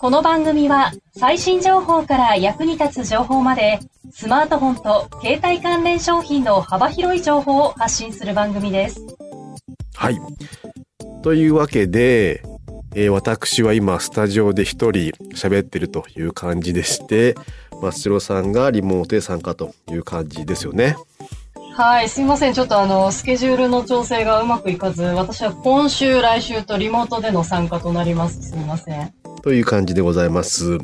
この番組は最新情報から役に立つ情報までスマートフォンと携帯関連商品の幅広い情報を発信する番組ですはいというわけで、えー私は今スタジオで一人喋ってるという感じでして松代さんがリモートで参加という感じですよねはい、すいません。ちょっとあの、スケジュールの調整がうまくいかず、私は今週、来週とリモートでの参加となります。すみません。という感じでございます。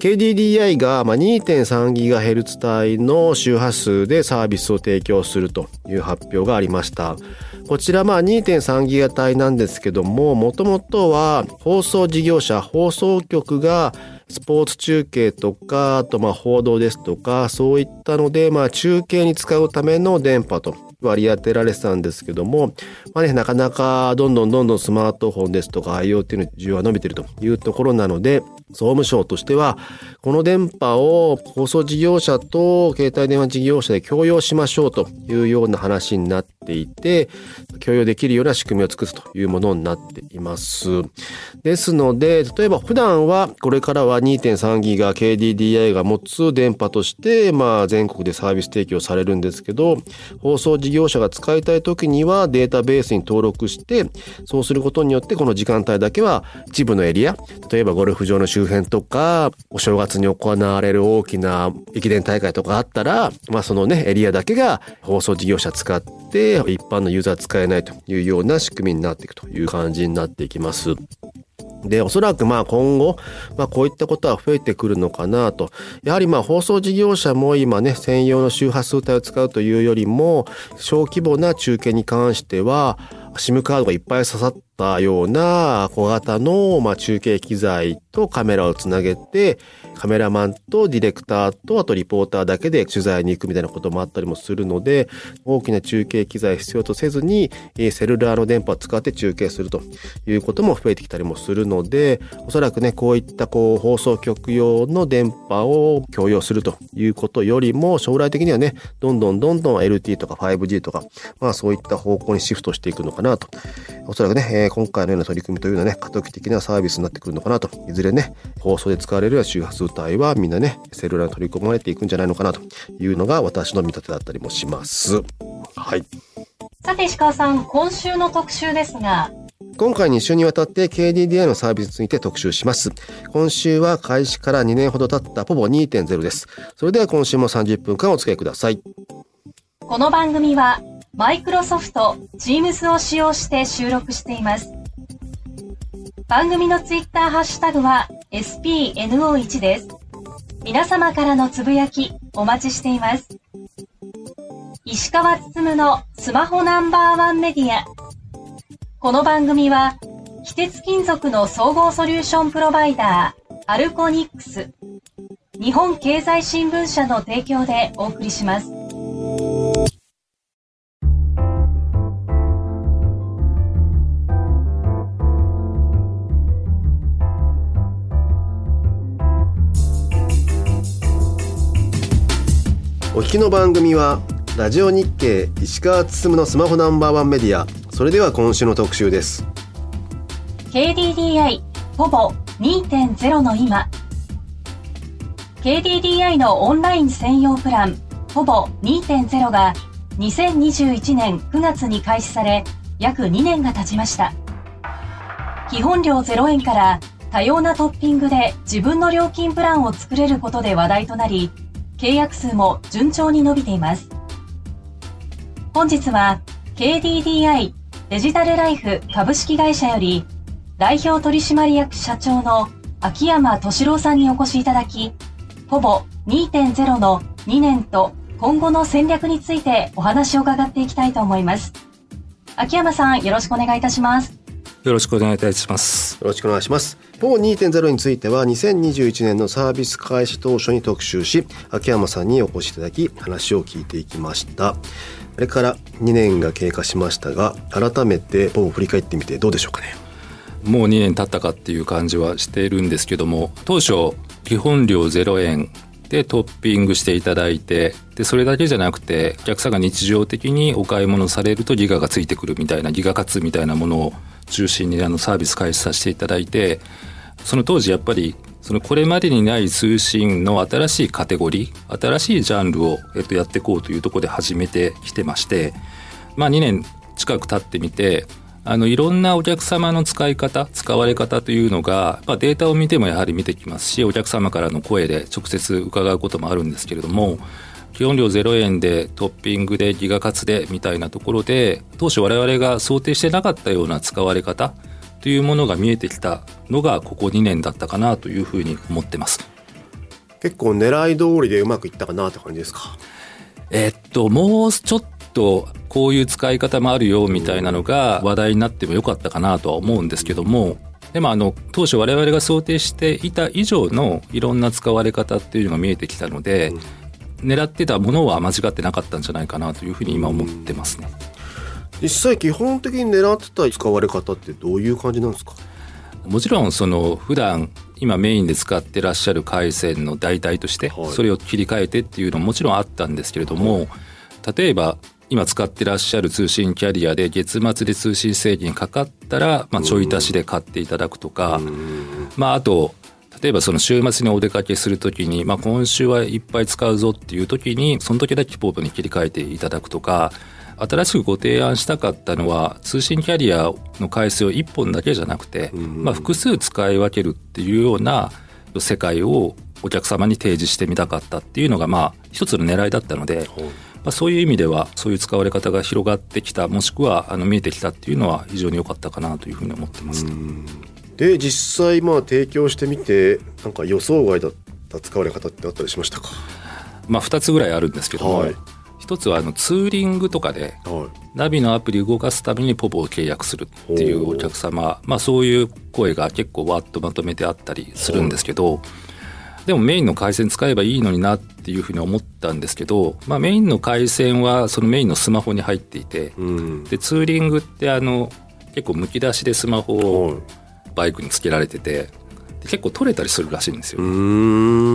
KDDI がま 2.3GHz 帯の周波数でサービスを提供するという発表がありました。こちらまあ 2.3GHz 帯なんですけども、もともとは放送事業者、放送局がスポーツ中継とか、あとまあ報道ですとか、そういったので、まあ中継に使うための電波と割り当てられてたんですけども、まあね、なかなかどんどんどんどんスマートフォンですとか IoT の需要が伸びているというところなので、総務省としては、この電波を放送事業者と携帯電話事業者で共用しましょうというような話になっていて、共用できるような仕組みを作るというものになっています。ですので、例えば普段はこれからは2.3ギガ KDDI が持つ電波として、まあ全国でサービス提供されるんですけど、放送事業者が使いたい時にはデータベースに登録して、そうすることによってこの時間帯だけは一部のエリア、例えばゴルフ場の周辺とか、お正月に行われる大きな駅伝大会とかあったら、まあそのね、エリアだけが放送事業者使って、一般のユーザー使えないというような仕組みになっていくという感じになっていきます。で、おそらくまあ今後、まあこういったことは増えてくるのかなと。やはりまあ放送事業者も今ね、専用の周波数帯を使うというよりも、小規模な中継に関しては、SIM カードがいっぱい刺さったような小型のまあ中継機材とカメラをつなげて、カメラマンとディレクターとあとリポーターだけで取材に行くみたいなこともあったりもするので、大きな中継機材必要とせずに、セルラーの電波を使って中継するということも増えてきたりもするので、おそらくね、こういったこう放送局用の電波を共用するということよりも、将来的にはね、どんどんどんどん LT とか 5G とか、まあそういった方向にシフトしていくのかなと。おそらくね、えー今回のような取り組みというのはね、過渡期的なサービスになってくるのかなと。いずれね、放送で使われる周波数帯はみんなね、セルラーに取り込まれていくんじゃないのかなというのが私の見立てだったりもします。はい。さて石川さん、今週の特集ですが、今回2週にわたって KDDI のサービスについて特集します。今週は開始から2年ほど経った POVO2.0 です。それでは今週も30分間お付き合いください。この番組は、マイクロソフト Teams を使用して収録しています。番組のツイッターハッシュタグは SPNO1 です。皆様からのつぶやきお待ちしています。石川つつむのスマホナンバーワンメディア。この番組は、非鉄金属の総合ソリューションプロバイダー、アルコニックス、日本経済新聞社の提供でお送りします。きの番組は、ラジオ日経石川つつむのスマホナンバーワンメディア。それでは今週の特集です。KDDI ほぼ2.0の今 KDDI のオンライン専用プランほぼ2.0が2021年9月に開始され約2年が経ちました基本料0円から多様なトッピングで自分の料金プランを作れることで話題となり契約数も順調に伸びています本日は KDDI デジタルライフ株式会社より代表取締役社長の秋山敏郎さんにお越しいただき、ほぼ2.0の2年と今後の戦略についてお話を伺っていきたいと思います。秋山さん、よろしくお願いいたします。よろしくお願いいたします。よろしくお願いします。ポー2.0については2021年のサービス開始当初に特集し秋山さんにお越しいただき話を聞いていきました。あれから2年が経過しましたが改めてポーを振り返ってみてどうでしょうかね？もう2年経ったかっていう感じはしているんですけども当初基本料0円でトッピングしていただいてでそれだけじゃなくてお客さんが日常的にお買い物されるとギガがついてくるみたいなギガ活みたいなものを中心にあのサービス開始させていただいてその当時やっぱりそのこれまでにない通信の新しいカテゴリー新しいジャンルを、えっと、やっていこうというところで始めてきてましてまあ2年近く経ってみてあのいろんなお客様の使い方使われ方というのが、まあ、データを見てもやはり見てきますしお客様からの声で直接伺うこともあるんですけれども基本料0円でトッピングでギガ活でみたいなところで当初我々が想定してなかったような使われ方というものが見えてきたのがここ2年だったかなというふうに思ってます。結構狙い通りでうまくいったかなって感じですか？えっともうちょっとこういう使い方もあるよみたいなのが話題になってもよかったかなとは思うんですけども。でもあの当初我々が想定していた以上のいろんな使われ方っていうのが見えてきたので、狙ってたものは間違ってなかったんじゃないかなというふうに今思ってますね。実際基本的に狙ってた使われ方ってどういう感じなんですか？もちろんその普段今メインで使ってらっしゃる回線の代替としてそれを切り替えてっていうのももちろんあったんですけれども例えば今使ってらっしゃる通信キャリアで月末で通信制限かかったら、まあ、ちょい足しで買っていただくとか、まあ、あと例えばその週末にお出かけするときに、まあ、今週はいっぱい使うぞっていうときにその時だけポートに切り替えていただくとか。新しくご提案したかったのは通信キャリアの回数を1本だけじゃなくて、まあ、複数使い分けるっていうような世界をお客様に提示してみたかったっていうのがまあ一つの狙いだったので、まあ、そういう意味ではそういう使われ方が広がってきたもしくはあの見えてきたっていうのは非常に良かったかなというふうに思ってます。で実際まあ提供してみてなんか予想外だった使われ方ってあったりしましたか？まあ2つぐらいあるんですけども、はい、一つはあのツーリングとかで、ナビのアプリ動かすためにポポを契約するっていうお客様、まあ、そういう声が結構わっとまとめてあったりするんですけど、でもメインの回線使えばいいのになっていうふうに思ったんですけど、まあ、メインの回線はそのメインのスマホに入っていて、うん、でツーリングってあの結構むき出しでスマホをバイクにつけられてて結構取れたりするらしいんですよ。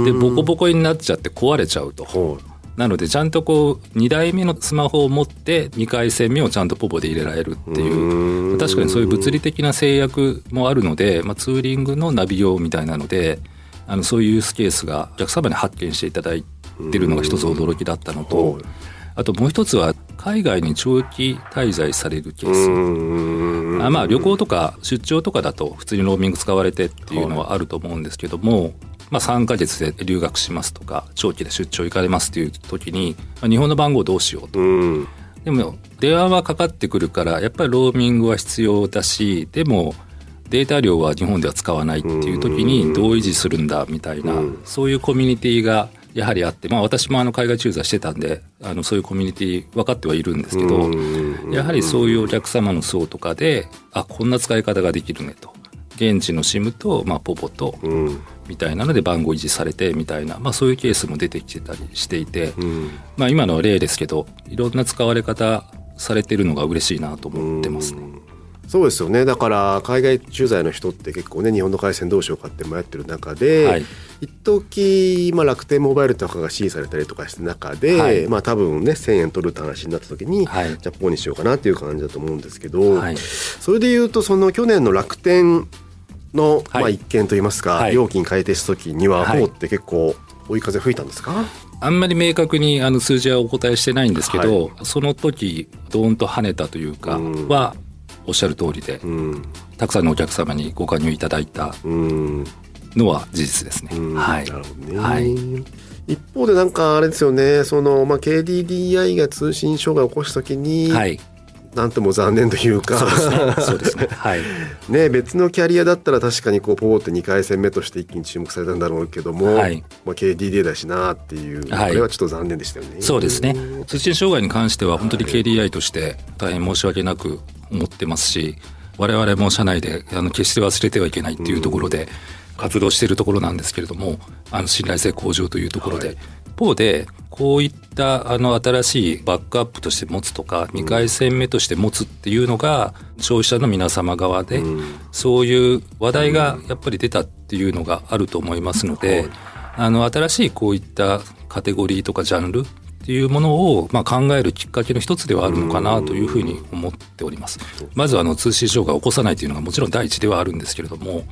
でボコボコになっちゃって壊れちゃうと。なのでちゃんとこう2台目のスマホを持って2回戦目をちゃんとポポで入れられるっていう確かにそういう物理的な制約もあるので、まあ、ツーリングのナビ用みたいなのであのそういうユースケースがお客様に発見していただいてるのが一つ驚きだったのと、あともう一つは海外に長期滞在されるケース。あまあ旅行とか出張とかだと普通にローミング使われてっていうのはあると思うんですけども、まあ、3か月で留学しますとか長期で出張行かれますっていう時に、まあ、日本の番号どうしようと。でも電話はかかってくるからやっぱりローミングは必要だしでもデータ量は日本では使わないっていう時にどう維持するんだみたいな、そういうコミュニティがやはりあって、まあ、私もあの海外駐在してたんであのそういうコミュニティ分かってはいるんですけどやはりそういうお客様の層とかであこんな使い方ができるねと。現地の SIM と、まあ、ポポと、みたいなので番号維持されてみたいな、まあ、そういうケースも出てきてたりしていて、まあ、今の例ですけどいろんな使われ方されてるのが嬉しいなと思ってますね。そうですよね。だから海外駐在の人って結構ね日本の回線どうしようかって迷ってる中で、はい、一時まあ楽天モバイルとかが支持されたりとかした中で、はい、まあ多分ね1,000円取るって話になった時に、はい、じゃあポーにしようかなっていう感じだと思うんですけど、はい、それでいうとその去年の楽天の、まあ、一件といいますか、料金改定した時には、ポーって結構追い風吹いたんですか？あんまり明確にあの数字はお答えしてないんですけど、その時ドーンと跳ねたというかはおっしゃる通りで、うん、たくさんのお客様にご加入いただいたのは事実ですね。はい、ね、はい、一方でなんかあれですよね。その、まあ、KDDI が通信障害を起こした時に、はい、なんとも残念というか。そうですね。はい。ね別のキャリアだったら確かにこうポーって2回戦目として一気に注目されたんだろうけども、はい。まあ、KDDI だしなっていう、はい、これはちょっと残念でしたよね。そうですね。通信障害に関しては本当に KDDI として大変申し訳なく思ってますし我々も社内であの決して忘れてはいけないっていうところで活動しているところなんですけれども、あの信頼性向上というところで、はい、一方でこういったあの新しいバックアップとして持つとか2回戦目として持つっていうのが消費者の皆様側でそういう話題がやっぱり出たっていうのがあると思いますのであの新しいこういったカテゴリーとかジャンルっていうものを、まあ、考えるきっかけの一つではあるのかなというふうに思っております。まずはあの通信障害を起こさないというのがもちろん第一ではあるんですけれども、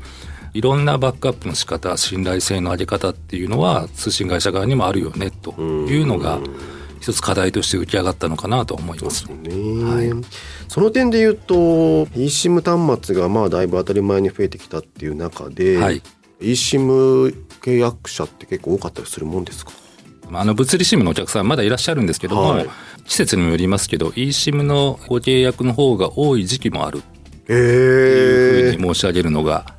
いろんなバックアップの仕方、信頼性の上げ方っていうのは通信会社側にもあるよねというのが、一つ課題として浮き上がったのかなと思います、ね。はい、その点で言うと eSIM 端末がまあだいぶ当たり前に増えてきたっていう中で、はい、eSIM 契約者って結構多かったりするもんですか？あの物理 SIM のお客さんまだいらっしゃるんですけども、はい、季節にもよりますけど eSIM のご契約の方が多い時期もある。というふうに申し上げるのが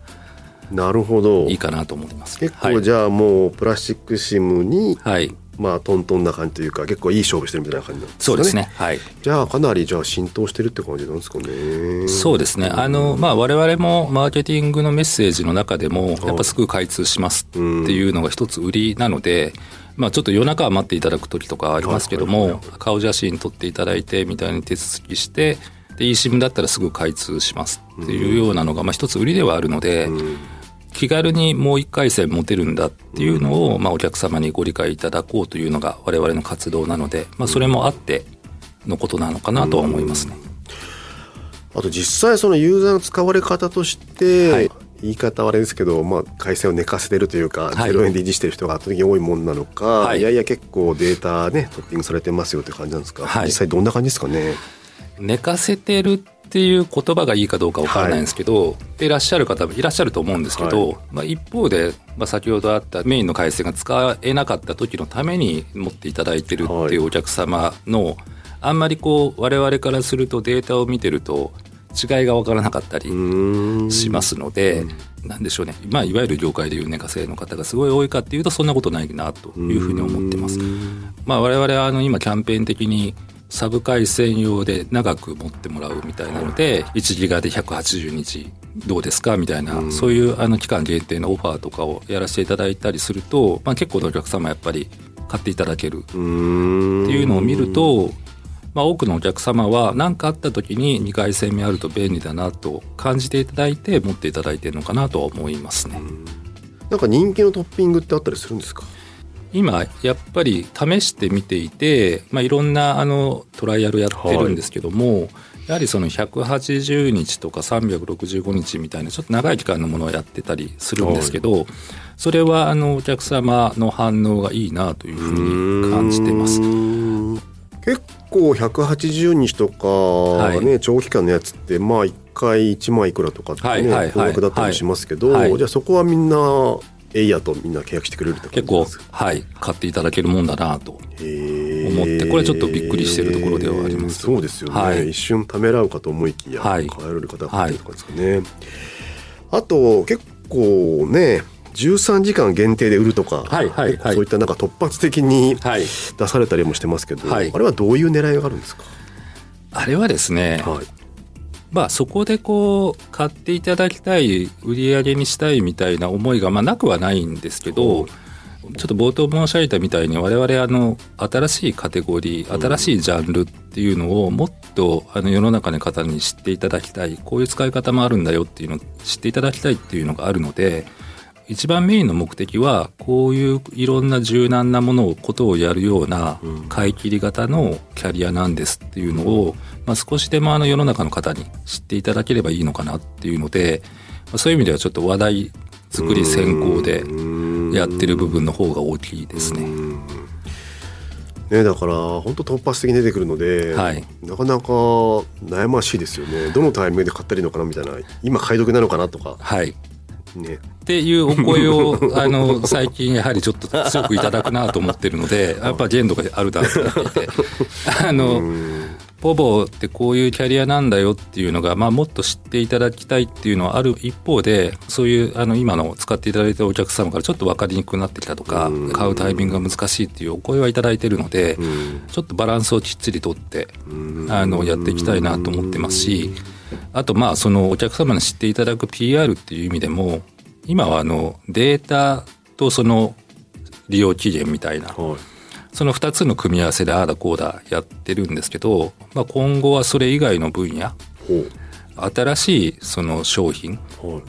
なるほど。いいかなと思います。結構じゃあもうプラスチック SIM に、はい、まあトントンな感じというか結構いい勝負してるみたいな感じなんですね。そうですね。はい。じゃあかなりじゃあ浸透してるって感じなんですかね。そうですね。あのまあ我々もマーケティングのメッセージの中でもやっぱすぐ開通しますっていうのが一つ売りなので、まあ、ちょっと夜中は待っていただく時とかありますけども、顔写真撮っていただいてみたいに手続きしてで eSIM だったらすぐ開通しますっていうようなのが、まあ、一つ売りではあるので、気軽にもう一回戦持てるんだっていうのを、まあ、お客様にご理解いただこうというのが我々の活動なので、まあ、それもあってのことなのかなとは思いますね。あと実際そのユーザーの使われ方として、はい、言い方はあれですけど、まあ、回線を寝かせてるというか、はい、0円で維持してる人が圧倒的に多いもんなのか、はい、いやいや結構データねトッピングされてますよって感じなんですか、はい、実際どんな感じですかね？寝かせてるっていう言葉がいいかどうかわからないんですけど、はい、いらっしゃる方もいらっしゃると思うんですけど、はい、まあ、一方で、まあ、先ほどあったメインの回線が使えなかった時のために持っていただいてるっていうお客様の、あんまりこう我々からするとデータを見てると違いが分からなかったりしますので、なんでしょうね、まあ、いわゆる業界でいう寝かせの方がすごい多いかっていうとそんなことないなというふうに思ってます。まあ、我々はあの今キャンペーン的にサブ回線用で長く持ってもらうみたいなので、1ギガで180日どうですかみたいな、そういうあの期間限定のオファーとかをやらせていただいたりすると、まあ、結構のお客様やっぱり買っていただけるっていうのを見ると、まあ、多くのお客様は何かあった時に2回戦目あると便利だなと感じていただいて持っていただいてるのかなとは思いますね。なんか人気のトッピングってあったりするんですか？今やっぱり試してみていて、まあ、いろんなあのトライアルやってるんですけども、はい、やはりその180日とか365日みたいなちょっと長い期間のものをやってたりするんですけど、はい、それはあのお客様の反応がいいなというふうに感じてます。結構180日とかね、はい、長期間のやつってまあ1回1万いくらとかってね、はいはい、高額だったりしますけど、じゃあそこはみんなエイヤとみんな契約してくれるって結構はい。買っていただけるもんだなと思ってこれちょっとびっくりしてるところではあります。そうですよね、はい、一瞬ためらうかと思いきや、はい、買えられる方が増えるとかですかね、はい、あと結構ね13時間限定で売るとか、はいはいはい、そういったなんか突発的に出されたりもしてますけど、はい、あれはどういう狙いがあるんですか？あれはですね、はい、まあ、そこでこう買っていただきたい売り上げにしたいみたいな思いがまあなくはないんですけど、ちょっと冒頭申し上げたみたいに我々あの新しいカテゴリー新しいジャンルっていうのをもっとあの世の中の方に知っていただきたいこういう使い方もあるんだよっていうのを知っていただきたいっていうのがあるので一番メインの目的はこういういろんな柔軟なものをことをやるような買い切り型のキャリアなんですっていうのを、まあ、少しでもあの世の中の方に知っていただければいいのかなっていうので、まあ、そういう意味ではちょっと話題作り先行でやってる部分の方が大きいですね。ね、だから本当突発的に出てくるので、はい、なかなか悩ましいですよね。どのタイミングで買ったらいいのかなみたいな今買い時なのかなとか、はい、ね、っていうお声を あの最近やはりちょっと強くいただくなと思ってるのでやっぱ限度があるだろうと思っていて。あのポボってこういうキャリアなんだよっていうのが、まあ、もっと知っていただきたいっていうのはある一方でそういうあの今の使っていただいてるお客様からちょっと分かりにくくなってきたとか買うタイミングが難しいっていうお声はいただいてるのでちょっとバランスをきっちりとってあのやっていきたいなと思ってますし。あとまあそのお客様に知っていただく PR っていう意味でも今はあのデータとその利用期限みたいな、はい、その2つの組み合わせでああだこうだやってるんですけど、まあ、今後はそれ以外の分野新しいその商品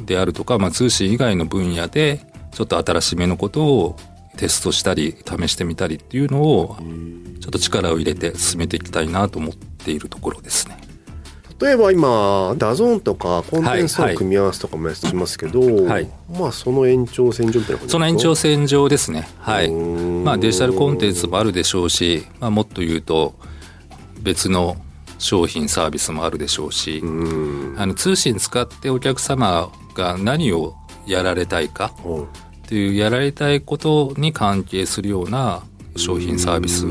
であるとか、まあ、通信以外の分野でちょっと新しめのことをテストしたり試してみたりっていうのをちょっと力を入れて進めていきたいなと思っているところですね。例えば今ダゾーンとかコンテンツの組み合わせとかもやってますけど、はい、まあその延長線上みたいなその延長線上ですね。はい。まあデジタルコンテンツもあるでしょうし、まあ、もっと言うと別の商品サービスもあるでしょうし。あの通信使ってお客様が何をやられたいか？っていうやられたいことに関係するような商品サービス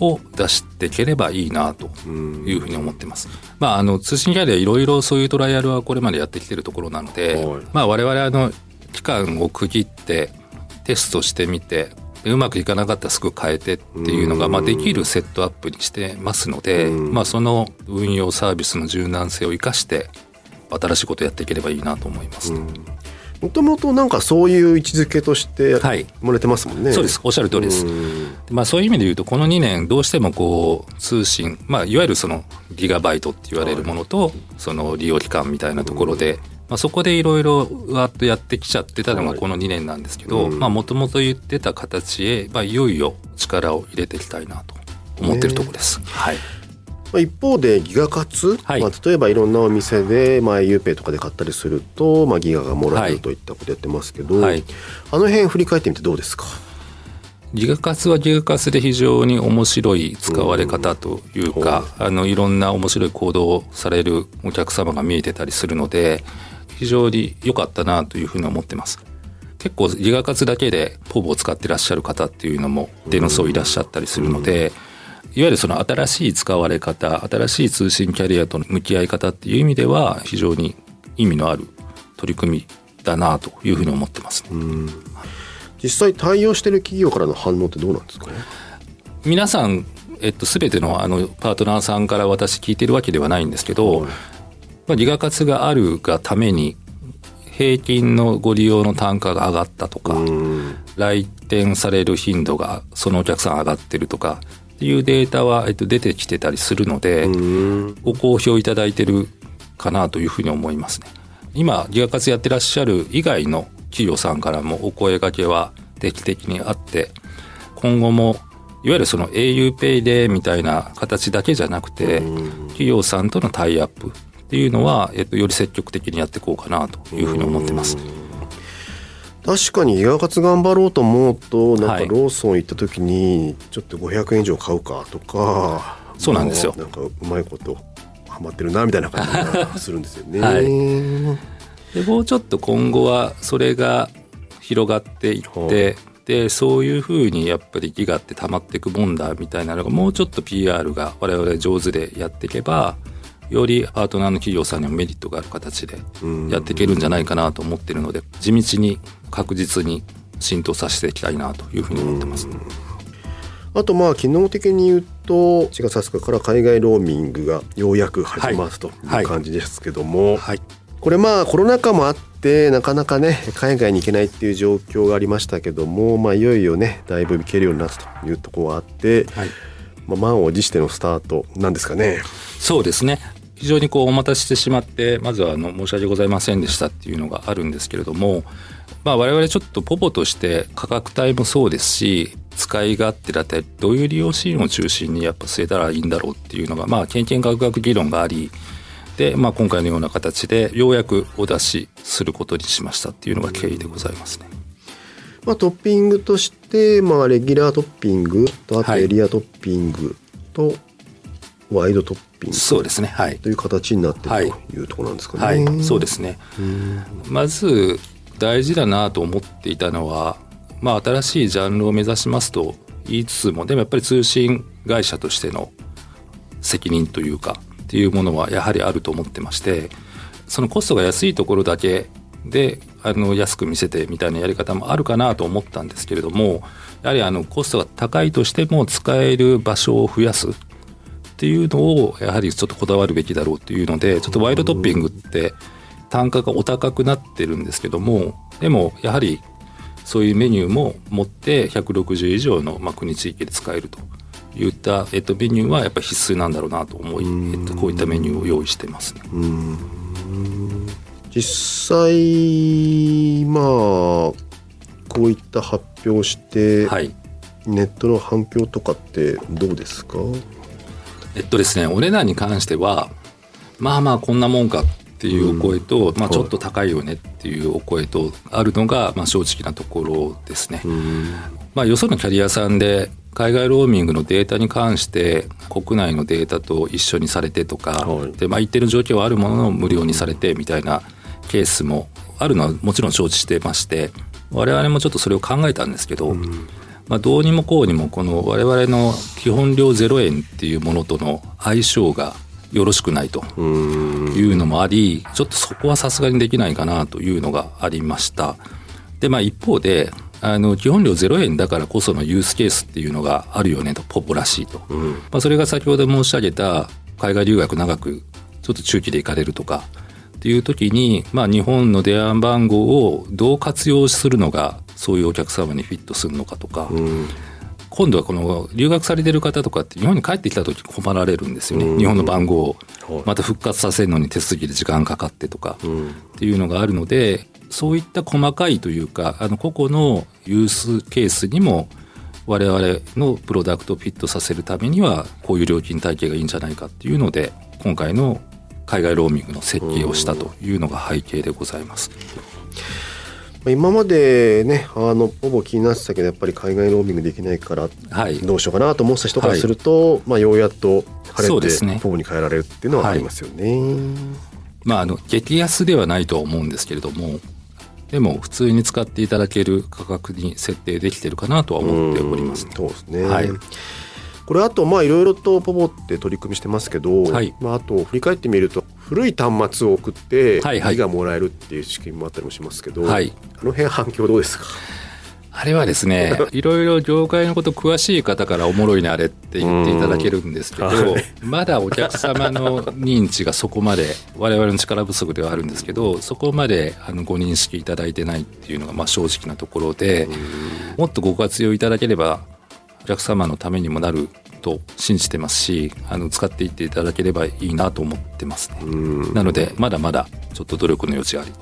を出していければいいなというふうに思ってます。まあ、あの通信キャリアいろいろそういうトライアルはこれまでやってきてるところなので、はい、まあ、我々あの期間を区切ってテストしてみてうまくいかなかったらすぐ変えてっていうのが、まあ、できるセットアップにしてますので、まあ、その運用サービスの柔軟性を生かして新しいことやっていければいいなと思います、ね。もともとなんかそういう位置づけとして生まれてますもんね、はい、そうです。おっしゃる通りです。まあそういう意味で言うとこの2年どうしてもこう通信まあいわゆるそのギガバイトって言われるものと、その利用期間みたいなところで、まあ、そこでいろいろわっとやってきちゃってたのがこの2年なんですけどもともと言ってた形へ、まあ、いよいよ力を入れていきたいなと思ってるところです。はいまあ、一方でギガ活、はい、まあ、例えばいろんなお店で、まあ、ユーペイとかで買ったりすると、まあ、ギガがもらえるといったことやってますけど、はい、あの辺振り返ってみてどうですか？ギガ活はギガ活で非常に面白い使われ方というか、うん、あのいろんな面白い行動をされるお客様が見えてたりするので非常に良かったなというふうに思ってます。結構ギガ活だけでポボを使ってらっしゃる方っていうのも出の層いらっしゃったりするので、うんいわゆるその新しい使われ方、新しい通信キャリアとの向き合い方っていう意味では、非常に意味のある取り組みだなというふうに思ってます、ね、実際対応している企業からの反応ってどうなんですか皆さん、えっと、全てのあのパートナーさんから私聞いてるわけではないんですけど、はい、まあ、ギガ活があるがために平均のご利用の単価が上がったとか、来店される頻度がそのお客さん上がってるとか、いうデータは、えっと、出てきてたりするので、ご好評いただいてるかなというふうに思いますね。今、ギガ活やってらっしゃる以外の企業さんからもお声掛けは定期的にあって、今後もいわゆるその auPay でみたいな形だけじゃなくて、企業さんとのタイアップっていうのは、えっと、より積極的にやっていこうかなというふうに思ってます。確かにギガ活頑張ろうと思うとなんかローソン行った時にちょっと500円以上買うかとか、そうなんですよ。なんかうまいことハマってるなみたいな感じがするんですよね。はい、でもうちょっと今後はそれが広がっていって、でそういうふうにやっぱりギガって溜まっていくもんだみたいなのがもうちょっと PR が我々上手でやっていけばよりパートナーの企業さんにもメリットがある形でやっていけるんじゃないかなと思ってるので地道に確実に浸透させていきたいなというふうに思ってます、ね、あとまあ機能的に言うと4月20日から海外ローミングがようやく始まるという感じですけども、はい。はい、これまあコロナ禍もあってなかなかね海外に行けないっていう状況がありましたけども、まあ、いよいよねだいぶ行けるようになったというところがあって、はい、まあ、満を持してのスタートなんですかね。そうですね非常にこうお待たせしてしまってまずはあの申し訳ございませんでしたっていうのがあるんですけれどもまあ、我々ちょっとポポとして価格帯もそうですし使い勝手だったりどういう利用シーンを中心にやっぱ据えたらいいんだろうっていうのがまあ研究学学議論がありで、まあ、今回のような形でようやくお出しすることにしましたっていうのが経緯でございますね。まあ、トッピングとして、まあ、レギュラートッピングとあとエリアトッピングとワイドトッピング、そうですね、はい、という形になっているとい。うところなんですかね。はい、そうですね。まず大事だなと思っていたのは、まあ、新しいジャンルを目指しますと言いつつもでもやっぱり通信会社としての責任というかっていうものはやはりあると思ってましてそのコストが安いところだけであの安く見せてみたいなやり方もあるかなと思ったんですけれどもやはりあのコストが高いとしても使える場所を増やすっっていうのをやはりちょっとこだわるべきだろうというのでちょっとワイルドトッピングって単価がお高くなってるんですけどもでもやはりそういうメニューも持って160以上の、まあ、国地域で使えるといった、えっと、メニューはやっぱり必須なんだろうなと思い、えっと、こういったメニューを用意してますね。実際まあこういった発表して、はい、ネットの反響とかってどうですか？えっとですねお値段に関してはまあまあこんなもんかっていうお声と、うん、まあ、ちょっと高いよねっていうお声とあるのが、まあ、正直なところですね。まあ、よそのキャリアさんで海外ローミングのデータに関して国内のデータと一緒にされてとか、はい、でまあ、一定の状況はあるものの無料にされてみたいなケースもあるのはもちろん承知してまして我々もちょっとそれを考えたんですけど、うん、まあ、どうにもこうにもこの我々の基本料0円っていうものとの相性がよろしくないというのもあり、ちょっとそこはさすがにできないかなというのがありました。で、まあ一方で、あの基本料0円だからこそのユースケースっていうのがあるよねとポポらしいと、うん、まあ、それが先ほど申し上げた海外留学長くちょっと中期で行かれるとかっていう時に、まあ、日本の電話番号をどう活用するのがそういうお客様にフィットするのかとか、うん、今度はこの留学されてる方とかって日本に帰ってきた時困られるんですよね、日本の番号をまた復活させるのに手続きで時間かかってとかっていうのがあるのでそういった細かいというかあの個々のユースケースにも我々のプロダクトをフィットさせるためにはこういう料金体系がいいんじゃないかっていうので今回の海外ローミングの設計をしたというのが背景でございます。今までねあのほぼ気になってたけどやっぱり海外ローミングできないから、はい、どうしようかなと思ってた人からすると、はい、まあ、ようやっと晴れてほぼに変えられるっていうのはありますよね。はい、まあ、あの激安ではないとは思うんですけれどもでも普通に使っていただける価格に設定できてるかなとは思っております、ね、そうですね、はい、これあとまあいろいろとポポって取り組みしてますけど、はい、まあ、あと振り返ってみると古い端末を送ってギガもらえるっていう仕組みもあったりもしますけど、はい、あの辺反響どうですか？あれはですね、いろいろ業界のこと詳しい方からおもろいねあれって言っていただけるんですけど、まだお客様の認知がそこまで、我々の力不足ではあるんですけど、そこまであのご認識いただいてないっていうのがまあ正直なところで、もっとご活用いただければ、お客様のためにもなると信じてますしあの使っていっていただければいいなと思ってますね。なのでまだまだちょっと努力の余地あり。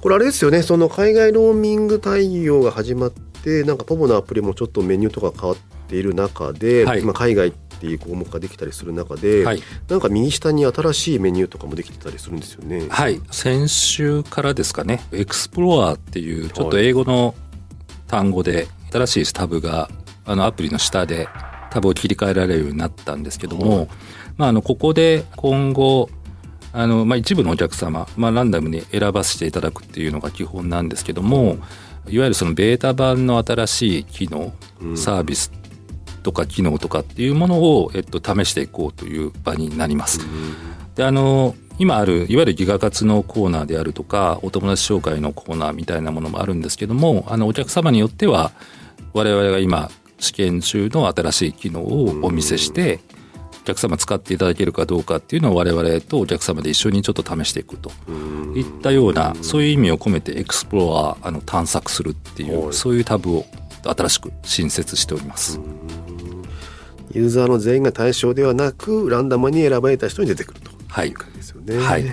これあれですよね。その海外ローミング対応が始まってなんかポボのアプリもちょっとメニューとか変わっている中で、はい、今海外っていう項目ができたりする中で、はい、なんか右下に新しいメニューとかもできてたりするんですよね。はい。先週からですかね。エクスプロアっていうちょっと英語の単語で新しいタブがあのアプリの下でタブを切り替えられるようになったんですけども、はい、まあ、あのここで今後あの、まあ、一部のお客様、まあ、ランダムに選ばせていただくっていうのが基本なんですけどもいわゆるそのベータ版の新しい機能、サービスとか機能とかっていうものを、えっと、試していこうという場になります。であの今あるいわゆるギガ活のコーナーであるとかお友達紹介のコーナーみたいなものもあるんですけどもあのお客様によっては我々が今試験中の新しい機能をお見せして、お客様使っていただけるかどうかっていうのを我々とお客様で一緒にちょっと試していくと。いったようなそういう意味を込めてエクスプロアあの探索するっていうそういうタブを新しく新設しております。ユーザーの全員が対象ではなくランダムに選ばれた人に出てくると。い。う感じですよね。はい、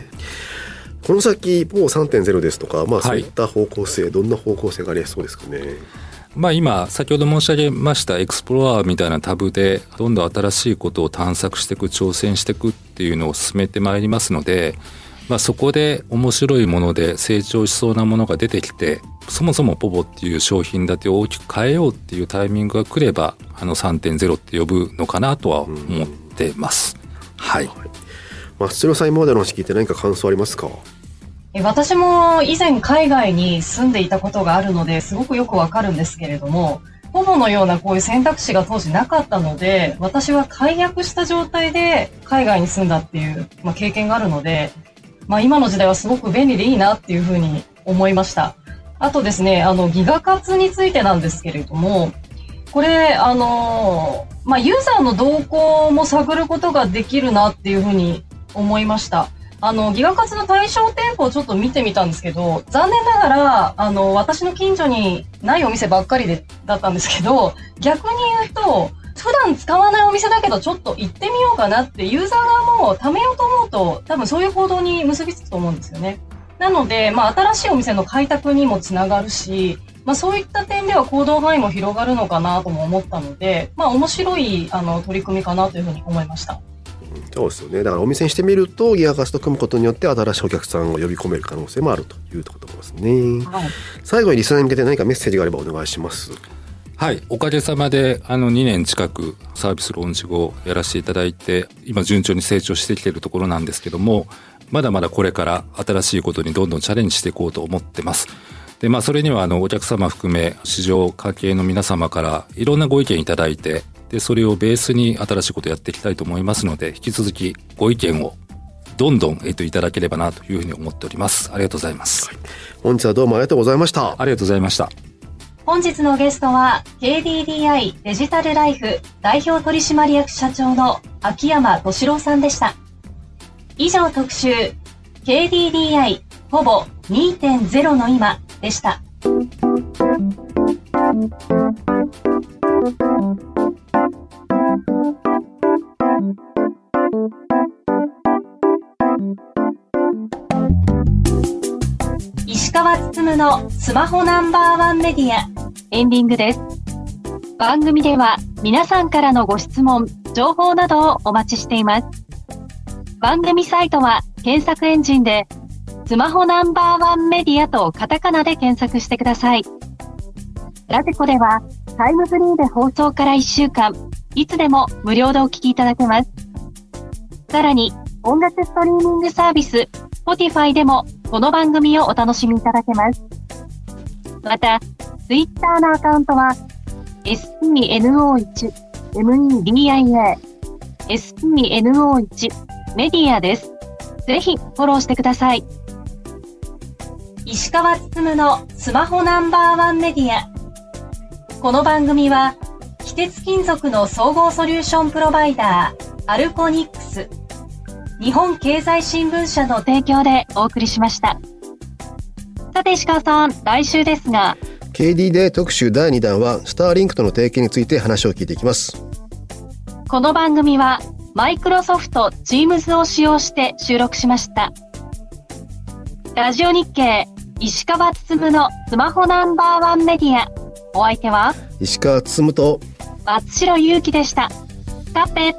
この先 PO3.0 ですとか、まあ、そういった方向性、はい、どんな方向性がありそうですかね？まあ今、先ほど申し上げましたエクスプロアみたいなタブで、どんどん新しいことを探索していく、挑戦していくっていうのを進めてまいりますので、まあそこで面白いもので成長しそうなものが出てきて、そもそもポボっていう商品立てを大きく変えようっていうタイミングが来れば、あの3.0って呼ぶのかなとは思ってます。はい。松代さん今までの話聞いて何か感想ありますか？私も以前海外に住んでいたことがあるのですごくよくわかるんですけれども、ホモのようなこういう選択肢が当時なかったので、私は解約した状態で海外に住んだっていう、まあ、経験があるので、まあ今の時代はすごく便利でいいなっていうふうに思いました。あとですね、あのギガ活についてなんですけれども、これ、あの、まあ、ユーザーの動向も探ることができるなっていうふうに思いました。あの、ギガ活の対象店舗をちょっと見てみたんですけど、残念ながら、あの、私の近所にないお店ばっかりで、だったんですけど、逆に言うと、普段使わないお店だけどちょっと行ってみようかなってユーザー側も貯めようと思うと多分そういう行動に結びつくと思うんですよね。なので、まあ新しいお店の開拓にもつながるし、まあそういった点では行動範囲も広がるのかなとも思ったので、まあ面白いあの取り組みかなというふうに思いました。そうですよね。だからお店にしてみるとギアガスと組むことによって新しいお客さんを呼び込める可能性もあるというところですね。はい、最後にリスナーに向けて何かメッセージがあればお願いします。はい。おかげさまで、あの、2年近くサービスローンチ後やらせていただいて、今順調に成長してきているところなんですけども、まだまだこれから新しいことにどんどんチャレンジしていこうと思ってます。で、まあ、それには、あの、お客様含め、市場関係の皆様からいろんなご意見いただいて、で、それをベースに新しいことをやっていきたいと思いますので、引き続きご意見をどんどん、えっと、いただければなというふうに思っております。ありがとうございます。はい、本日はどうもありがとうございました。ありがとうございました。本日のゲストは KDDI デジタルライフ代表取締役社長の秋山敏郎さんでした。以上特集 KDDI ほぼ2.0の今でした。石川つつむのスマホナンバーワンメディアエンディングです。番組では皆さんからのご質問、情報などをお待ちしています。番組サイトは検索エンジンでスマホナンバーワンメディアとカタカナで検索してください。ラテコではタイムフリーで放送から1週間、いつでも無料でお聞きいただけます。さらに音楽ストリーミングサービス Spotify でもこの番組をお楽しみいただけます。また、ツイッターのアカウントは、SPNO1、MEDIA、SPNO1、メディアです。ぜひフォローしてください。石川つむのスマホナンバーワンメディア。この番組は、非鉄金属の総合ソリューションプロバイダー、アルコニックス、日本経済新聞社の提供でお送りしました。さて石川さん、来週ですが、KD 特集第2弾はスターリンクとの提携について話を聞いていきます。この番組はマイクロソフト Teams を使用して収録しました。ラジオ日経石川つつむのスマホナンバーワンメディア。お相手は？石川つつむと松代ゆうきでした。スタペ